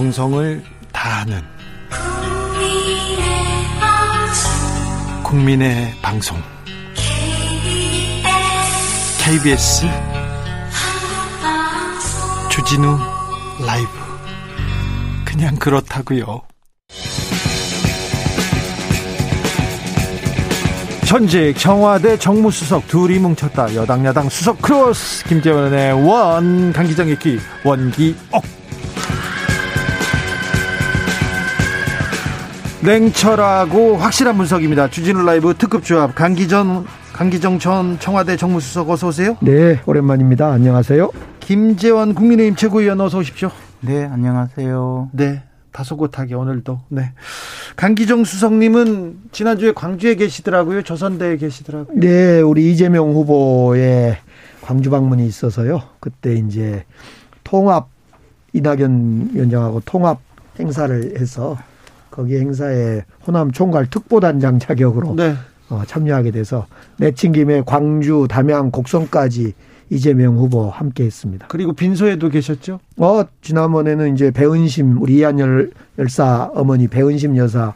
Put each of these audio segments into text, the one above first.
정성을 다하는 국민의 방송. KBS 주진우 라이브. 그냥 그렇다고요. 전직 청와대 정무수석 둘이 뭉쳤다. 여당 야당 수석 크로스. 김재원의 원 강기정 읽기 원기옥 냉철하고 확실한 분석입니다. 주진우 라이브 특급 조합 강기전 강기정 전 청와대 정무수석 어서 오세요. 네, 오랜만입니다. 안녕하세요. 김재원 국민의힘 최고위원 어서 오십시오. 네, 안녕하세요. 네. 다소곳하게 오늘도. 네. 강기정 수석님은 지난주에 광주에 계시더라고요. 조선대에 계시더라고요. 네, 우리 이재명 후보의 광주 방문이 있어서요. 그때 이제 통합 이낙연 위원장하고 통합 행사를 해서 거기 행사에 호남 총괄 특보단장 자격으로 네. 어, 참여하게 돼서 내친 김에 광주, 담양, 곡성까지 이재명 후보 함께 했습니다. 그리고 빈소에도 계셨죠? 어, 지난번에는 이제 배은심, 우리 이한열 열사 어머니 배은심 여사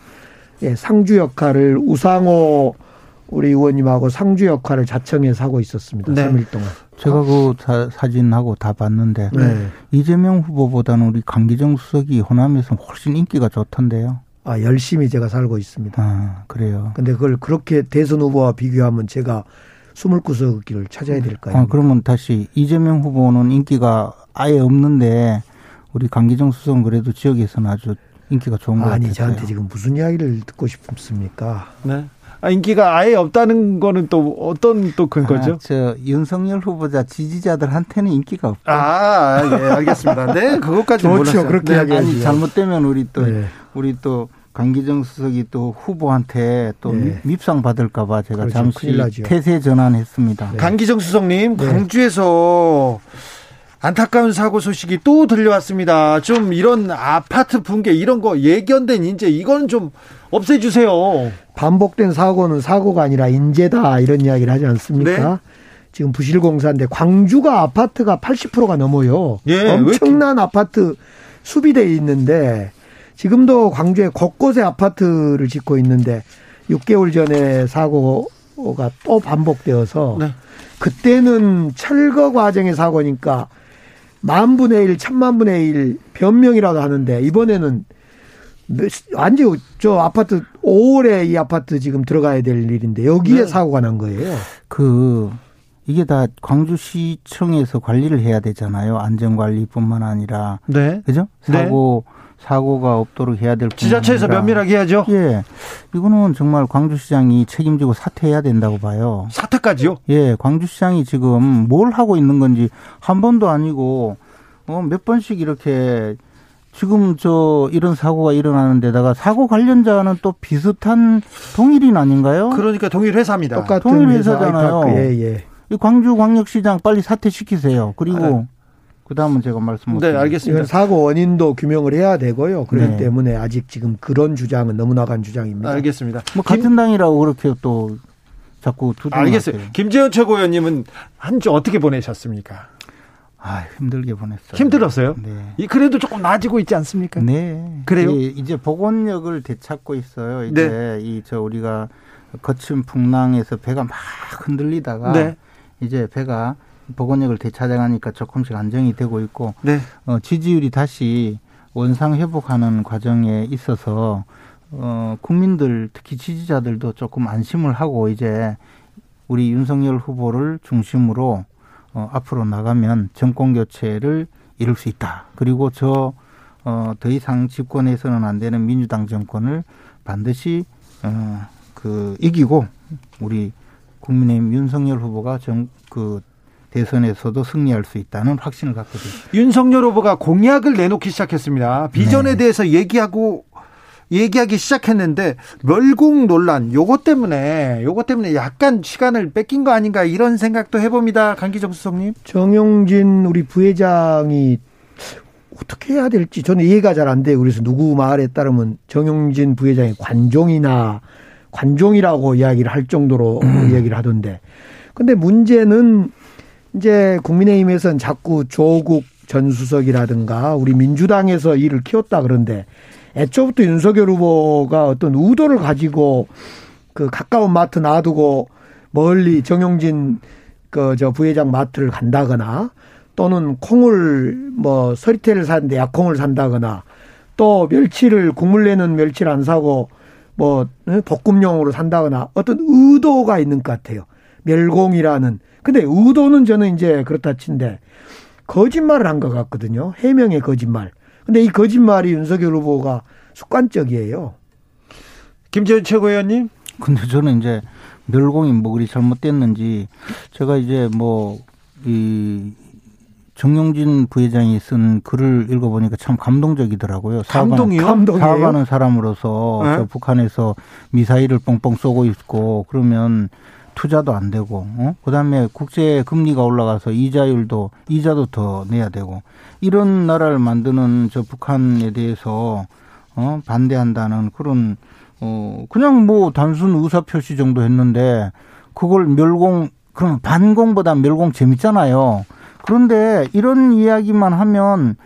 의 상주 역할을 우상호 우리 의원님하고 상주 역할을 자청해서 하고 있었습니다. 네. 3일 동안. 제가 그 사, 진하고 다 봤는데 네. 이재명 후보보다는 우리 강기정 수석이 호남에서 훨씬 인기가 좋던데요. 아, 열심히 제가 살고 있습니다. 아, 그래요. 근데 그걸 그렇게 대선 후보와 비교하면 제가 스물 구석을 찾아야 될까요? 아, 그러면 다시 이재명 후보는 인기가 아예 없는데 우리 강기정 수석은 그래도 지역에서는 아주 인기가 좋은 것 아니, 같아요. 저한테 지금 무슨 이야기를 듣고 싶습니까? 네. 아, 인기가 아예 없다는 거는 또 어떤 또 근거죠? 아, 저 윤석열 후보자 지지자들한테는 인기가 없다. 아, 예, 알겠습니다. 네, 그것까지 그렇죠. 그렇게 네, 아니 잘못되면 우리 또 네. 우리 또 강기정 수석이 또 후보한테 또 네. 밉상 받을까봐 제가 그렇죠. 잠시 태세 전환했습니다. 네. 강기정 수석님 네. 광주에서 안타까운 사고 소식이 또 들려왔습니다. 좀 이런 아파트 붕괴 이런 거 예견된 인재 이건 좀 없애주세요. 반복된 사고는 사고가 아니라 인재다 이런 이야기를 하지 않습니까? 네. 지금 부실공사인데 광주가 아파트가 80%가 넘어요. 예, 엄청난 아파트 수비돼 있는데 지금도 광주에 곳곳에 아파트를 짓고 있는데 6개월 전에 사고가 또 반복되어서 네. 그때는 철거 과정의 사고니까 만 분의 일, 천만 분의 일 변명이라도 하는데 이번에는 완전 저 아파트 5월에 이 아파트 지금 들어가야 될 일인데 여기에 네. 사고가 난 거예요. 그 이게 다 광주시청에서 관리를 해야 되잖아요. 안전관리뿐만 아니라. 네. 그죠? 사고 네. 사고가 없도록 해야 될 지자체에서 면밀하게 해야죠. 예. 이거는 정말 광주시장이 책임지고 사퇴해야 된다고 봐요. 사퇴까지요? 예. 광주시장이 지금 뭘 하고 있는 건지 한 번도 아니고 어, 몇 번씩 이렇게 지금 저 이런 사고가 일어나는 데다가 사고 관련자는 또 비슷한 동일인 아닌가요? 그러니까 동일 회사입니다. 똑같은 동일 회사잖아요. 회사, 예, 예. 광주광역시장 빨리 사퇴시키세요. 그리고 아, 그 다음은 제가 말씀 못 네, 알겠습니다. 사고 원인도 규명을 해야 되고요. 그렇기 네. 때문에 아직 지금 그런 주장은 너무 나간 주장입니다. 알겠습니다. 뭐 같은 당이라고 그렇게 또 자꾸 두둥 알겠어요. 김재현 최고위원님은 한 주 어떻게 보내셨습니까? 아 힘들게 보냈어요. 힘들었어요? 네. 그래도 조금 나아지고 있지 않습니까? 네. 그래요? 이제 복원력을 되찾고 있어요. 이제 네. 이저 우리가 거친 풍랑에서 배가 막 흔들리다가 네. 이제 배가 보건력을 되찾아가니까 조금씩 안정이 되고 있고 네. 어, 지지율이 다시 원상 회복하는 과정에 있어서 어, 국민들 특히 지지자들도 조금 안심을 하고 이제 우리 윤석열 후보를 중심으로 어, 앞으로 나가면 정권 교체를 이룰 수 있다. 그리고 저 어, 더 이상 집권해서는 안 되는 민주당 정권을 반드시 어, 그 이기고 우리 국민의힘 윤석열 후보가 정그 대선에서도 승리할 수 있다는 확신을 갖게 됐습니다. 윤석열 후보가 공약을 내놓기 시작했습니다. 비전에 네. 대해서 얘기하고 얘기하기 시작했는데 멸공 논란 요것 때문에 요것 때문에 약간 시간을 뺏긴 거 아닌가 이런 생각도 해봅니다. 강기정 수석님. 정용진 우리 부회장이 어떻게 해야 될지 저는 이해가 잘 안 돼요. 그래서 누구 말에 따르면 정용진 부회장이 관종이나 관종이라고 이야기를 할 정도로 음. 이야기를 하던데. 근데 문제는 이제 국민의힘에서는 자꾸 조국 전 수석이라든가 우리 민주당에서 일을 키웠다 그런데 애초부터 윤석열 후보가 어떤 의도를 가지고 그 가까운 마트 놔두고 멀리 정용진 그 저 부회장 마트를 간다거나 또는 콩을 뭐 서리태를 사는데 약콩을 산다거나 또 멸치를 국물 내는 멸치를 안 사고 뭐 볶음용으로 산다거나 어떤 의도가 있는 것 같아요. 멸공이라는. 근데 의도는 저는 이제 그렇다 친데 거짓말을 한 것 같거든요. 해명의 거짓말. 근데 이 거짓말이 윤석열 후보가 습관적이에요. 김재현 최고위원님? 근데 저는 이제 멸공이 뭐 그리 잘못됐는지 제가 이제 뭐 이 정용진 부회장이 쓴 글을 읽어보니까 참 감동적이더라고요. 감동이요? 사과하는 사람으로서 네? 저 북한에서 미사일을 뻥뻥 쏘고 있고 그러면 투자도 안 되고, 어? 그 다음에 국제 금리가 올라가서 이자율도, 이자도 더 내야 되고, 이런 나라를 만드는 저 북한에 대해서, 어, 반대한다는 그런, 어, 그냥 뭐 단순 의사 표시 정도 했는데, 그걸 멸공, 그럼 반공보다 멸공 재밌잖아요. 그런데 이런 이야기만 하면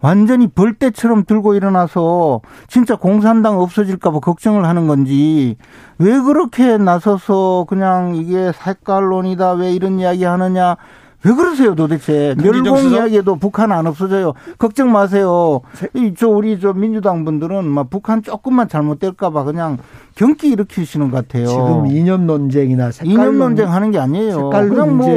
완전히 벌떼처럼 들고 일어나서 진짜 공산당 없어질까봐 걱정을 하는 건지 왜 그렇게 나서서 그냥 이게 색깔론이다 왜 이런 이야기 하느냐 왜 그러세요 도대체? 멸공 이야기에도 북한 안 없어져요. 걱정 마세요. 이저 우리 저 민주당 분들은 막 북한 조금만 잘못될까봐 그냥 경기 일으키시는 것 같아요. 지금 이념 논쟁이나 색깔 이념 논쟁 하는 게 아니에요. 색깔 그냥 뭐,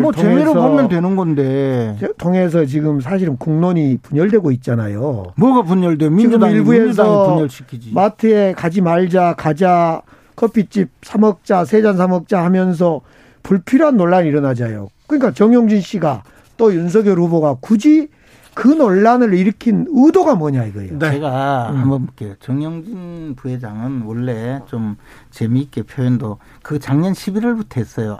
뭐 재미로 보면 되는 건데. 통해서 지금 사실은 국론이 분열되고 있잖아요. 뭐가 분열돼 민주당 일부에서 분열시키지. 마트에 가지 말자 가자 커피집 사 먹자 세 잔 사 먹자 하면서 불필요한 논란이 일어나자요. 그러니까 정용진 씨가 또 윤석열 후보가 굳이 그 논란을 일으킨 의도가 뭐냐 이거예요. 네. 제가 음. 한번 볼게요. 정영진 부회장은 원래 좀 재미있게 표현도 그 작년 11월부터 했어요.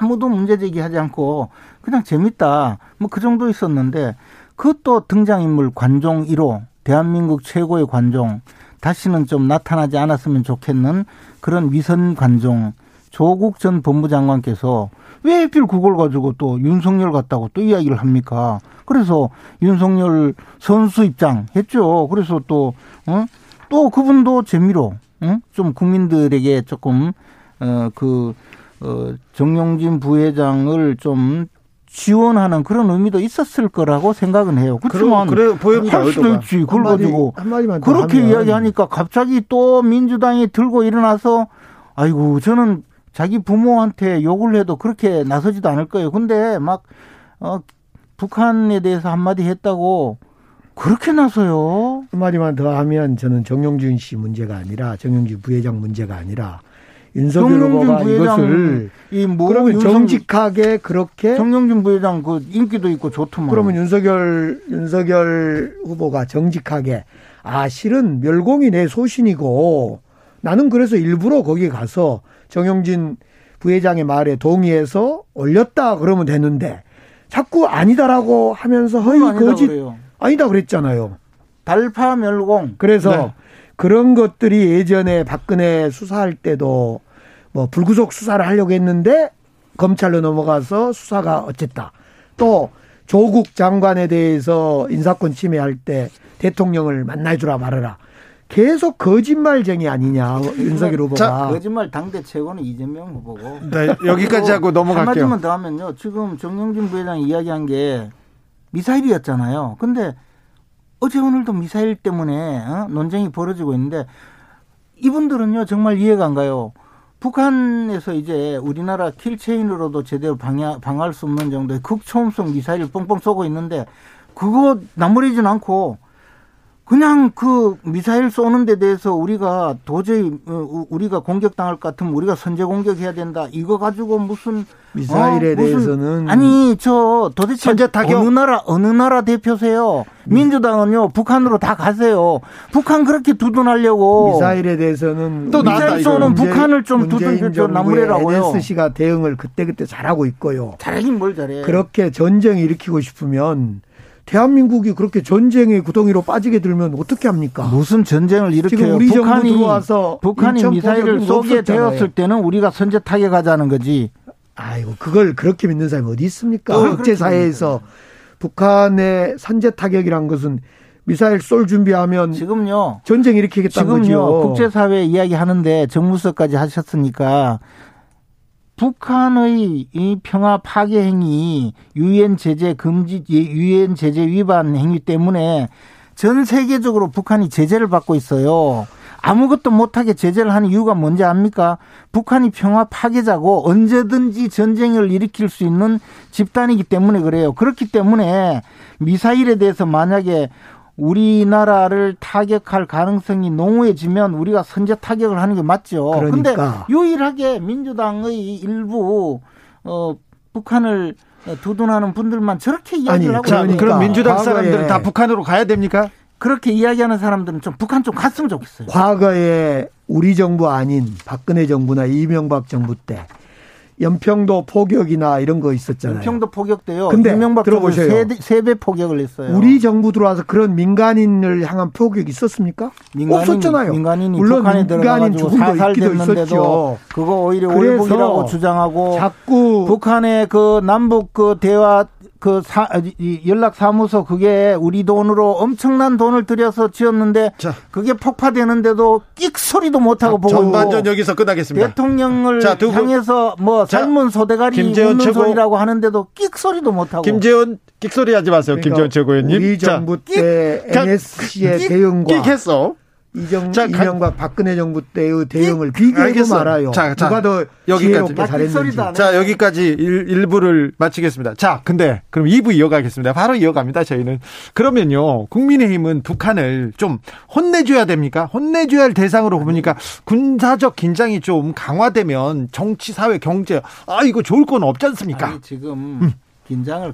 아무도 문제 제기하지 않고 그냥 재밌다. 뭐 그 정도 있었는데 그것도 등장인물 관종 1호 대한민국 최고의 관종 다시는 좀 나타나지 않았으면 좋겠는 그런 위선 관종 조국 전 본부장관께서 왜 하필 그걸 가지고 또 윤석열 같다고 또 이야기를 합니까? 그래서 윤석열 선수 입장 했죠. 그래서 또, 어? 또 그분도 재미로, 어? 좀 국민들에게 조금, 어, 그, 어, 정용진 부회장을 좀 지원하는 그런 의미도 있었을 거라고 생각은 해요. 그렇지만 그래, 보여할 수도 있지. 그걸 가지고 그렇게 이야기하니까 갑자기 또 민주당이 들고 일어나서 아이고 저는 자기 부모한테 욕을 해도 그렇게 나서지도 않을 거예요. 근데 막, 어, 북한에 대해서 한마디 했다고 그렇게 나서요. 한마디만 더 하면 저는 정용준 씨 문제가 아니라 정용준 부회장 문제가 아니라 윤석열 후보가 이것을 이뭐 그러면 윤석, 정직하게 그렇게 정영준 부회장 그 인기도 있고 좋더만 그러면 윤석열 윤석열 후보가 정직하게 아 실은 멸공이 내 소신이고 나는 그래서 일부러 거기 가서 정영진 부회장의 말에 동의해서 올렸다 그러면 되는데 자꾸 아니다라고 하면서 허위 거짓 그래요. 아니다 그랬잖아요. 달파 멸공. 그래서 네. 그런 것들이 예전에 박근혜 수사할 때도 뭐 불구속 수사를 하려고 했는데 검찰로 넘어가서 수사가 어쨌다. 또 조국 장관에 대해서 인사권 침해할 때 대통령을 만나주라 말아라. 계속 거짓말쟁이 아니냐 윤석열 후보가. 자, 거짓말 당대 최고는 이재명 후보고. 네, 여기까지 하고 넘어갈게요. 한마디만 더 하면요. 지금 정영진 부회장이 이야기한 게 미사일이었잖아요. 근데 어제 오늘도 미사일 때문에 어? 논쟁이 벌어지고 있는데 이분들은요 정말 이해가 안 가요. 북한에서 이제 우리나라 킬체인으로도 제대로 방해, 방할 수 없는 정도의 극초음속 미사일을 뻥뻥 쏘고 있는데 그거 나무리진 않고 그냥 그 미사일 쏘는 데 대해서 우리가 도저히 어, 우리가 공격당할 것 같으면 우리가 선제 공격해야 된다. 이거 가지고 무슨 미사일에 어, 대해서는 아니 저 도대체 선제 타격. 어느 나라 어느 나라 대표세요? 민주당은요 북한으로 다 가세요. 북한 그렇게 두둔하려고 미사일에 대해서는 또 미사일 쏘는 북한을 좀 두둔 저 나무래라고요. NSC가 대응을 그때 그때 잘하고 있고요. 잘하긴 뭘 잘해. 그렇게 전쟁 일으키고 싶으면 대한민국이 그렇게 전쟁의 구덩이로 빠지게 들면 어떻게 합니까? 무슨 전쟁을 일으켜요? 우리 북한이 들어와서 북한이 미사일을 쏘게 되었을 때는 우리가 선제 타격하자는 거지. 아이고 그걸 그렇게 믿는 사람이 어디 있습니까? 국제 사회에서 북한의 선제 타격이란 것은 미사일 쏠 준비하면 지금요 전쟁 일으키겠다는 지금요 거죠. 국제사회 이야기하는데 정무서까지 하셨으니까 북한의 이 평화 파괴 행위, 유엔 제재 금지, 유엔 제재 위반 행위 때문에 전 세계적으로 북한이 제재를 받고 있어요. 아무것도 못하게 제재를 하는 이유가 뭔지 압니까? 북한이 평화 파괴자고 언제든지 전쟁을 일으킬 수 있는 집단이기 때문에 그래요. 그렇기 때문에 미사일에 대해서 만약에 우리나라를 타격할 가능성이 농후해지면 우리가 선제 타격을 하는 게 맞죠. 그런데 그러니까. 유일하게 민주당의 일부 어 북한을 두둔하는 분들만 저렇게 이야기를 아니, 하고 그러니까. 그럼 민주당 사람들은 다 북한으로 가야 됩니까? 그렇게 이야기하는 사람들은 좀 북한 좀 갔으면 좋겠어요. 과거에 우리 정부 아닌 박근혜 정부나 이명박 정부 때 연평도 포격이나 이런 거 있었잖아요. 연평도 포격 때요. 근데 들어보세요. 세배 포격을 했어요. 우리 정부 들어와서 그런 민간인을 향한 포격 있었습니까? 민간인, 없었잖아요. 민간인이 물론 민간인 조금도 있기도 있었죠. 그거 오히려 올복이라고 주장하고 자꾸 북한의 그 남북 그 대화 그 사, 연락 사무소 그게 우리 돈으로 엄청난 돈을 들여서 지었는데 자. 그게 폭파되는데도 끽 소리도 못 하고 보고 전반전 여기서 끝나겠습니다. 대통령을 자, 향해서 뭐 자, 젊은 소대가리 김재원 최고 소리라고 하는데도 끽 소리도 못 하고 김재원 끽 소리 하지 마세요. 그러니까 김재원 최고위원님. 우리 정부 때 NSC의 대응과 끽 했어. 이정 자, 이명박 박근혜 정부 때의 대응을 비교해도 말아요. 자, 자, 누가 더 여기까지 잘했는지. 자 여기까지 일, 부를 마치겠습니다. 자 근데 그럼 2부 이어가겠습니다. 바로 이어갑니다. 저희는 그러면요 국민의힘은 북한을 좀 혼내줘야 됩니까? 혼내줘야 할 대상으로 보니까 군사적 긴장이 좀 강화되면 정치, 사회, 경제 아 이거 좋을 건 없지 않습니까? 아니, 지금 음. 긴장을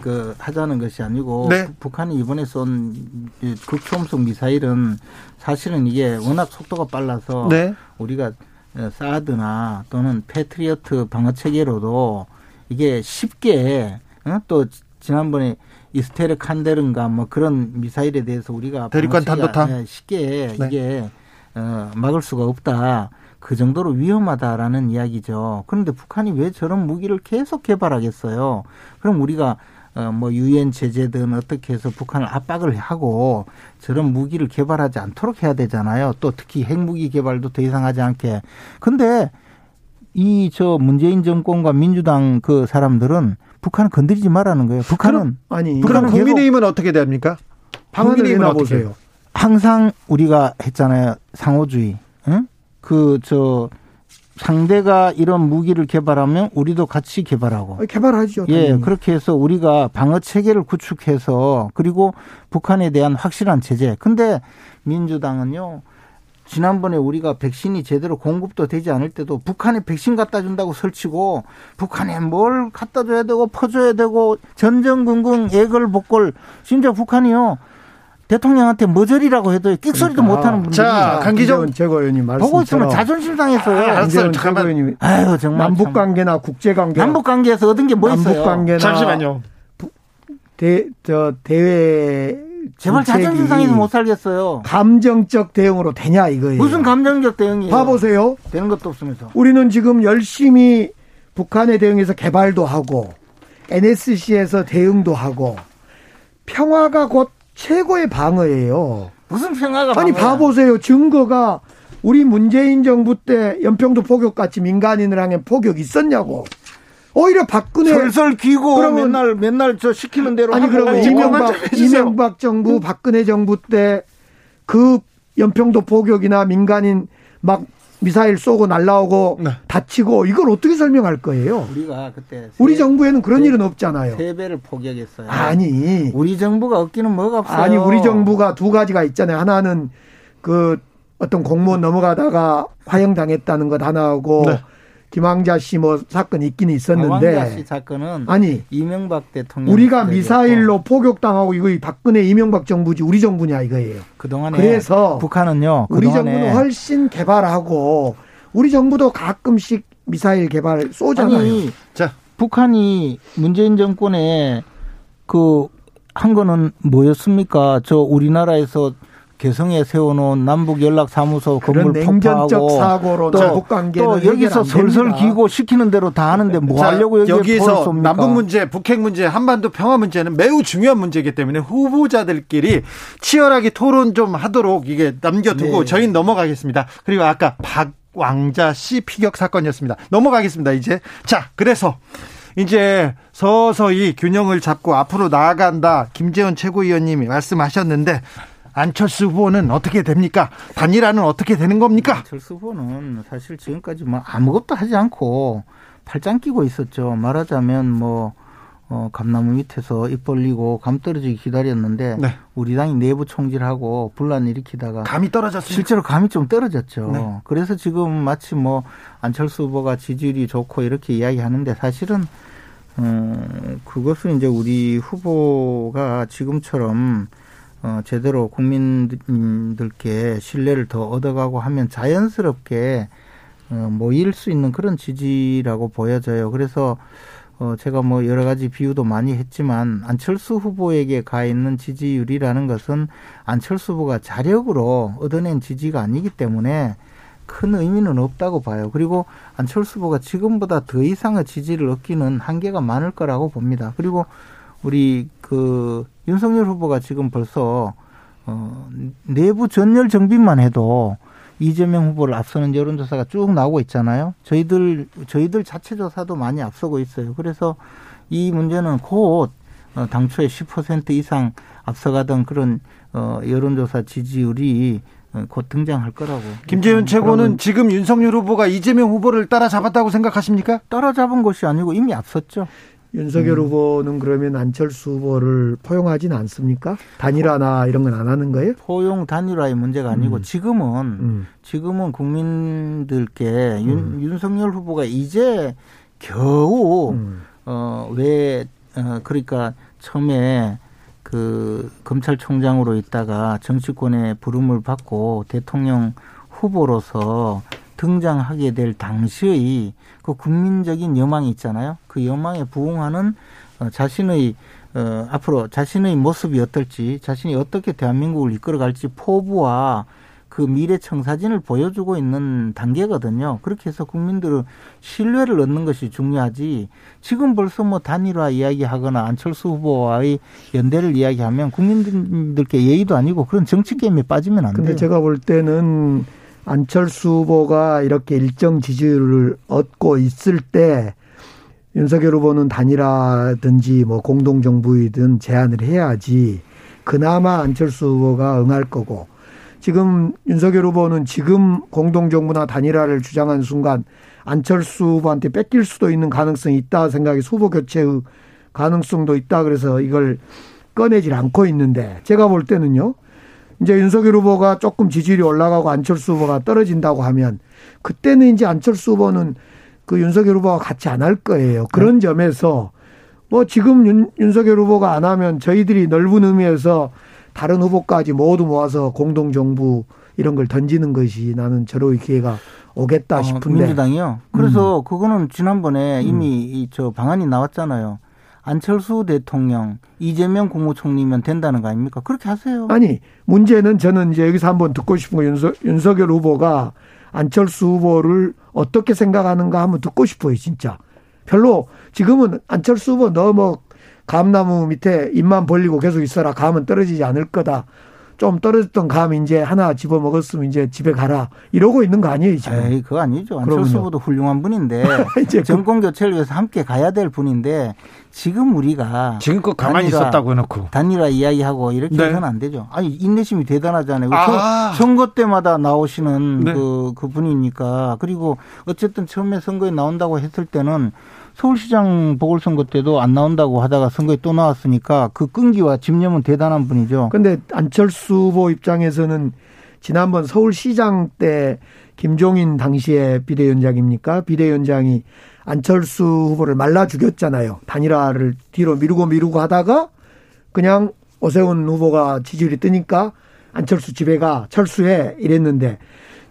그 하자는 것이 아니고 네. 북한이 이번에 쏜 극초음속 미사일은 사실은 이게 워낙 속도가 빨라서 네. 우리가 사드나 또는 패트리어트 방어 체계로도 이게 쉽게 어? 또 지난번에 이스테르 칸데른가 뭐 그런 미사일에 대해서 우리가 대륙간 탄도탄 예, 쉽게 네. 이게 어, 막을 수가 없다. 그 정도로 위험하다라는 이야기죠. 그런데 북한이 왜 저런 무기를 계속 개발하겠어요? 그럼 우리가 어, 뭐 유엔 제재든 어떻게 해서 북한을 압박을 하고 저런 무기를 개발하지 않도록 해야 되잖아요. 또 특히 핵무기 개발도 더 이상 하지 않게. 근데 이 저 문재인 정권과 민주당 그 사람들은 북한을 건드리지 말라는 거예요. 북한은 그럼, 아니 북한은 국민의힘은 어떻게 됩니까? 국민의힘은 어떻게 해요? 항상 우리가 했잖아요. 상호주의. 응? 그저 상대가 이런 무기를 개발하면 우리도 같이 개발하고. 개발하죠. 예, 당연히. 예, 그렇게 해서 우리가 방어 체계를 구축해서 그리고 북한에 대한 확실한 제재. 근데 민주당은요. 지난번에 우리가 백신이 제대로 공급도 되지 않을 때도 북한에 백신 갖다 준다고 설치고 북한에 뭘 갖다 줘야 되고 퍼줘야 되고 전전긍긍 애걸복걸 진짜 북한이요. 대통령한테 머저리라고 해도 끽소리도 그러니까. 못하는 분들 자, 강기정 최고위원님 말씀 보고 있으면 자존심 상했어요. 아, 알았어요. 잠깐만. 아유 정말 남북 관계나 국제 관계 남북 관계에서 얻은 게 뭐 있어요? 남북 관계나 잠시만요. 대 저 대외 제발 자존심 상해서 못 살겠어요. 감정적 대응으로 되냐 이거예요. 무슨 감정적 대응이에요? 봐보세요. 되는 것도 없으면서. 우리는 지금 열심히 북한에 대응해서 개발도 하고 NSC에서 대응도 하고 평화가 곧 최고의 방어예요. 무슨 평화가 아니 방어야? 봐보세요. 증거가 우리 문재인 정부 때 연평도 포격 같이 민간인을 향한 포격 있었냐고. 오히려 박근혜 설설 기고 그러면 맨날 맨날 저 시키는 대로 아니 그러면 이명박 이명박 정부 응? 박근혜 정부 때 그 연평도 포격이나 민간인 막 미사일 쏘고 날라오고 네. 다치고 이걸 어떻게 설명할 거예요? 우리가 그때 우리 정부에는 그런 세, 일은 없잖아요. 세 배를 포격했어요. 아니 우리 정부가 없기는 뭐가 없어요. 아니 우리 정부가 두 가지가 있잖아요. 하나는 그 어떤 공무원 넘어가다가 화형 당했다는 것 하나하고 네. 김황자 씨 뭐 사건 있기는 있었는데 김황자 씨 사건은 아니 이명박 대통령 우리가 미사일로 포격당하고 이거 박근혜 이명박 정부지 우리 정부냐 이거예요. 그동안에 그래서 북한은요. 우리 정부는 훨씬 개발하고 우리 정부도 가끔씩 미사일 개발 쏘잖아요. 아니, 자, 북한이 문재인 정권에 그 한 거는 뭐였습니까? 저 우리나라에서 개성에 세워놓은 남북 연락 사무소 건물 폭파하고 사고로 또, 또 여기서 설설 기고 시키는 대로 다 하는데 뭐 자, 하려고 여기서 남북 문제, 북핵 문제, 한반도 평화 문제는 매우 중요한 문제이기 때문에 후보자들끼리 치열하게 토론 좀 하도록 이게 남겨두고 네. 저희는 넘어가겠습니다. 그리고 아까 박 왕자 씨 피격 사건이었습니다. 넘어가겠습니다. 이제 자 그래서 이제 서서히 균형을 잡고 앞으로 나아간다. 김재원 최고위원님이 말씀하셨는데 안철수 후보는 어떻게 됩니까? 단일화는 어떻게 되는 겁니까? 안철수 후보는 사실 지금까지 뭐 아무것도 하지 않고 팔짱 끼고 있었죠. 말하자면 뭐 어, 감나무 밑에서 입 벌리고 감 떨어지기 기다렸는데 네. 우리 당이 내부 총질하고 분란 일으키다가 감이 떨어졌어요. 실제로 감이 좀 떨어졌죠. 네. 그래서 지금 마치 뭐 안철수 후보가 지지율이 좋고 이렇게 이야기하는데 사실은 어, 그것은 이제 우리 후보가 지금처럼 어, 제대로 국민들께 신뢰를 더 얻어가고 하면 자연스럽게 어, 모일 수 있는 그런 지지라고 보여져요. 그래서 어, 제가 뭐 여러 가지 비유도 많이 했지만 안철수 후보에게 가 있는 지지율이라는 것은 안철수 후보가 자력으로 얻어낸 지지가 아니기 때문에 큰 의미는 없다고 봐요. 그리고 안철수 후보가 지금보다 더 이상의 지지를 얻기는 한계가 많을 거라고 봅니다. 그리고 우리 그 윤석열 후보가 지금 벌써 어 내부 전열 정비만 해도 이재명 후보를 앞서는 여론조사가 쭉 나오고 있잖아요. 저희들 저희들 자체 조사도 많이 앞서고 있어요. 그래서 이 문제는 곧 어, 당초에 10% 이상 앞서가던 그런 어, 여론조사 지지율이 어, 곧 등장할 거라고. 김재현 최고는 지금 윤석열 후보가 이재명 후보를 따라잡았다고 생각하십니까? 따라잡은 것이 아니고 이미 앞섰죠. 윤석열 음. 후보는 그러면 안철수 후보를 포용하지는 않습니까? 단일화나 이런 건 안 하는 거예요? 포용 단일화의 문제가 아니고 음. 지금은 음. 지금은 국민들께 윤, 음. 윤석열 후보가 이제 겨우 음. 어왜 어, 그러니까 처음에 그 검찰총장으로 있다가 정치권의 부름을 받고 대통령 후보로서 등장하게 될 당시의 그 국민적인 여망이 있잖아요. 그 여망에 부응하는 어, 자신의 어, 앞으로 자신의 모습이 어떨지, 자신이 어떻게 대한민국을 이끌어갈지 포부와 그 미래 청사진을 보여주고 있는 단계거든요. 그렇게 해서 국민들의 신뢰를 얻는 것이 중요하지. 지금 벌써 뭐 단일화 이야기하거나 안철수 후보와의 연대를 이야기하면 국민들께 예의도 아니고 그런 정치 게임에 빠지면 안 돼요. 근데 제가 볼 때는 안철수 후보가 이렇게 일정 지지율을 얻고 있을 때 윤석열 후보는 단일화든지 뭐 공동정부이든 제안을 해야지 그나마 안철수 후보가 응할 거고 지금 윤석열 후보는 지금 공동정부나 단일화를 주장하는 순간 안철수 후보한테 뺏길 수도 있는 가능성이 있다 생각이 후보 교체의 가능성도 있다 그래서 이걸 꺼내질 않고 있는데 제가 볼 때는요 이제 윤석열 후보가 조금 지지율이 올라가고 안철수 후보가 떨어진다고 하면 그때는 이제 안철수 후보는 그 윤석열 후보가 같이 안 할 거예요. 그런 네. 점에서 뭐 지금 윤, 윤석열 후보가 안 하면 저희들이 넓은 의미에서 다른 후보까지 모두 모아서 공동정부 이런 걸 던지는 것이 나는 저로의 기회가 오겠다 어, 싶은데. 어, 민주당이요? 그래서 음. 그거는 지난번에 이미 음. 저 방안이 나왔잖아요. 안철수 대통령, 이재명 국무총리면 된다는 거 아닙니까? 그렇게 하세요. 아니, 문제는 저는 이제 여기서 한번 듣고 싶은 거 윤석, 윤석열 후보가 안철수 후보를 어떻게 생각하는가 한번 듣고 싶어요, 진짜. 별로 지금은 안철수 후보 너뭐 감나무 밑에 입만 벌리고 계속 있어라. 감은 떨어지지 않을 거다. 좀 떨어졌던 감 이제 하나 집어 먹었으면 이제 집에 가라 이러고 있는 거 아니에요 지금? 에이, 그거 아니죠. 안철수 후보도 훌륭한 분인데 그 정권 교체를 위해서 함께 가야 될 분인데 지금 우리가 지금껏 가만히 단일화, 있었다고 해놓고 단일화 이야기하고 이렇게 네. 해서는 안 되죠. 아니 인내심이 대단하잖아요. 아. 선거 때마다 나오시는 네. 그 그 분이니까 그리고 어쨌든 처음에 선거에 나온다고 했을 때는 서울시장 보궐선거 때도 안 나온다고 하다가 선거에 또 나왔으니까 그 끈기와 집념은 대단한 분이죠. 근데 안철수 후보 입장에서는 지난번 서울시장 때 김종인 당시에 비대위원장입니까? 비대위원장이 안철수 후보를 말라 죽였잖아요. 단일화를 뒤로 미루고 미루고 하다가 그냥 오세훈 후보가 지지율이 뜨니까 안철수 집에 가 철수해 이랬는데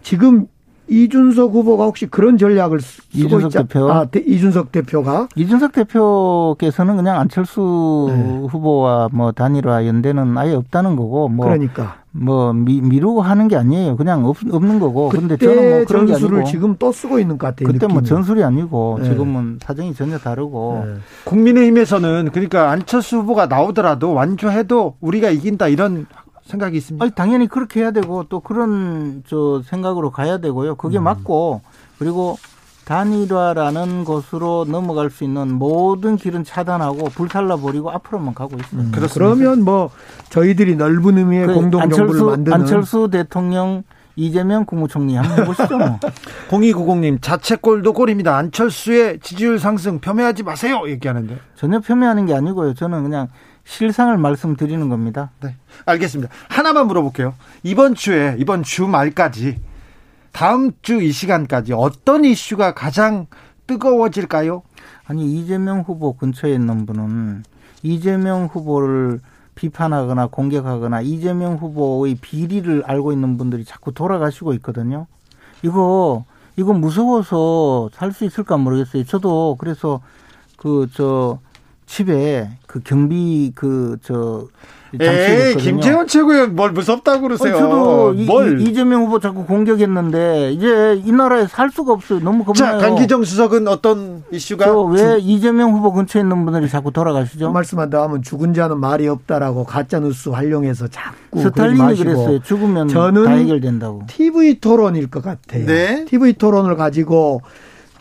지금 이준석 후보가 혹시 그런 전략을 쓰고 이준석 있지? 대표 아, 대, 이준석 대표가 이준석 대표께서는 그냥 안철수 네. 후보와 뭐 단일화 연대는 아예 없다는 거고 뭐 그러니까 뭐 미, 미루고 하는 게 아니에요. 그냥 없, 없는 거고. 그런데 저는 뭐 그런 전술을 지금 또 쓰고 있는 것 같아요. 그때 뭐 느낌이. 뭐 전술이 아니고 네. 지금은 사정이 전혀 다르고. 네. 국민의힘에서는 그러니까 안철수 후보가 나오더라도 완주해도 우리가 이긴다 이런 생각이 있습니다. 아니, 당연히 그렇게 해야 되고 또 그런 저 생각으로 가야 되고요. 그게 음. 맞고 그리고 단일화라는 것으로 넘어갈 수 있는 모든 길은 차단하고 불살라 버리고 앞으로만 가고 있어요. 음. 그러면 뭐 저희들이 넓은 의미의 그 공동 정부를 만드는 안철수 대통령 이재명 국무총리 한번 해보시죠. 뭐. 0290님 자책골도 골입니다. 안철수의 지지율 상승 폄훼하지 마세요. 얘기하는데 전혀 폄훼하는 게 아니고요. 저는 그냥 실상을 말씀드리는 겁니다. 네, 알겠습니다. 하나만 물어볼게요. 이번 주에 이번 주 말까지 다음 주 이 시간까지 어떤 이슈가 가장 뜨거워질까요? 아니 이재명 후보 근처에 있는 분은 이재명 후보를 비판하거나 공격하거나 이재명 후보의 비리를 알고 있는 분들이 자꾸 돌아가시고 있거든요. 이거 이거 무서워서 살 수 있을까 모르겠어요. 저도 그래서 그 저 집에 그 경비 그저 에이, 김재원 최고위원 뭘 무섭다고 그러세요? 아니, 저도 뭘? 이, 재명 후보 자꾸 공격했는데 이제 이 나라에 살 수가 없어요. 너무 겁나요. 자, 강기정 수석은 어떤 이슈가? 왜 주... 이재명 후보 근처에 있는 분들이 자꾸 돌아가시죠? 그 말씀한다 하면 죽은 자는 말이 없다라고 가짜 뉴스 활용해서 자꾸 스탈린이 그랬어요. 죽으면 저는 다 해결된다고. TV 토론일 것 같아요. 네? TV 토론을 가지고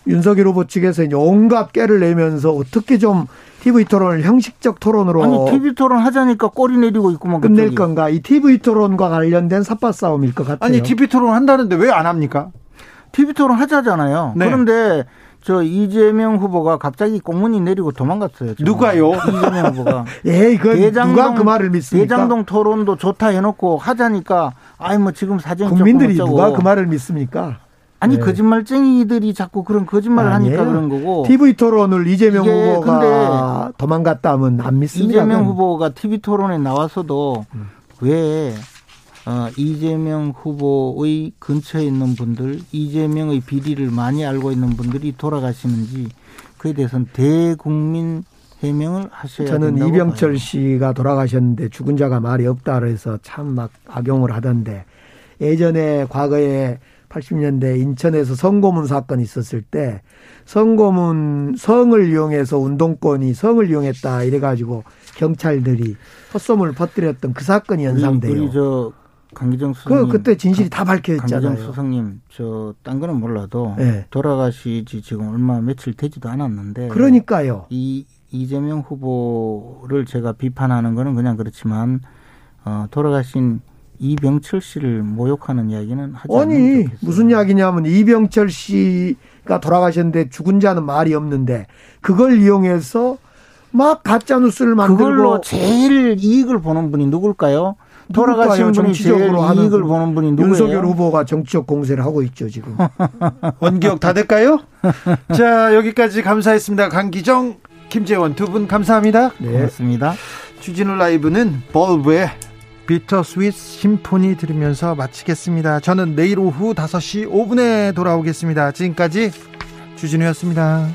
윤석열 후보 측에서 온갖 깨를 내면서 어떻게 좀 TV 토론을 형식적 토론으로 아니 TV 토론 하자니까 꼬리 내리고 있구만 끝낼 갑자기. 건가? 이 TV 토론과 관련된 삽바 싸움일 것 같아요. 아니 TV 토론 한다는데 왜 안 합니까? TV 토론 하자잖아요. 네. 그런데 저 이재명 후보가 갑자기 공문이 내리고 도망갔어요. 지금. 누가요? 이재명 후보가. 예, 그 누가 그 말을 믿습니까? 대장동 토론도 좋다 해놓고 하자니까 아이 뭐 지금 사정이 국민들이 누가 그 말을 믿습니까? 아니 네. 거짓말쟁이들이 자꾸 그런 거짓말을 아니에요. 하니까 그런 거고. TV 토론을 이재명 후보가 도망갔다 하면 안 믿습니다. 이재명 후보가 TV 토론에 나와서도 음. 왜 어, 이재명 후보의 근처에 있는 분들, 이재명의 비리를 많이 알고 있는 분들이 돌아가시는지 그에 대해서는 대국민 해명을 하셔야 저는 이병철 봐요. 씨가 돌아가셨는데 죽은 자가 말이 없다 그래서 참 막 악용을 하던데 예전에 과거에 80년대 인천에서 성고문 사건이 있었을 때 성고문 성을 이용해서 운동권이 성을 이용했다 이래가지고 경찰들이 헛소문을 퍼뜨렸던 그 사건이 연상돼요. 우리, 우리 저 강기정 수석님. 그 그때 진실이 다 밝혀졌잖아요. 강기정 수석님 저 딴 거는 몰라도 네. 돌아가시지 지금 얼마 며칠 되지도 않았는데. 그러니까요. 이 이재명 후보를 제가 비판하는 거는 그냥 그렇지만 어, 돌아가신 이병철 씨를 모욕하는 이야기는 하지 아니 무슨 이야기냐면 이병철 씨가 돌아가셨는데 죽은 자는 말이 없는데 그걸 이용해서 막 가짜 뉴스를 만들고 그걸로 제일 이익을 보는 분이 누굴까요? 돌아가신 분이 제일 이익을 보는 분이 누구예요? 윤석열 후보가 정치적 공세를 하고 있죠 지금. 원기억 다 될까요? 자 여기까지 감사했습니다. 강기정, 김재원 두 분 감사합니다. 네. 고맙습니다. 주진우 라이브는 Verve의 Bitter Sweet Symphony 들으면서 마치겠습니다. 저는 내일 오후 5시 5분에 돌아오겠습니다. 지금까지 주진우였습니다.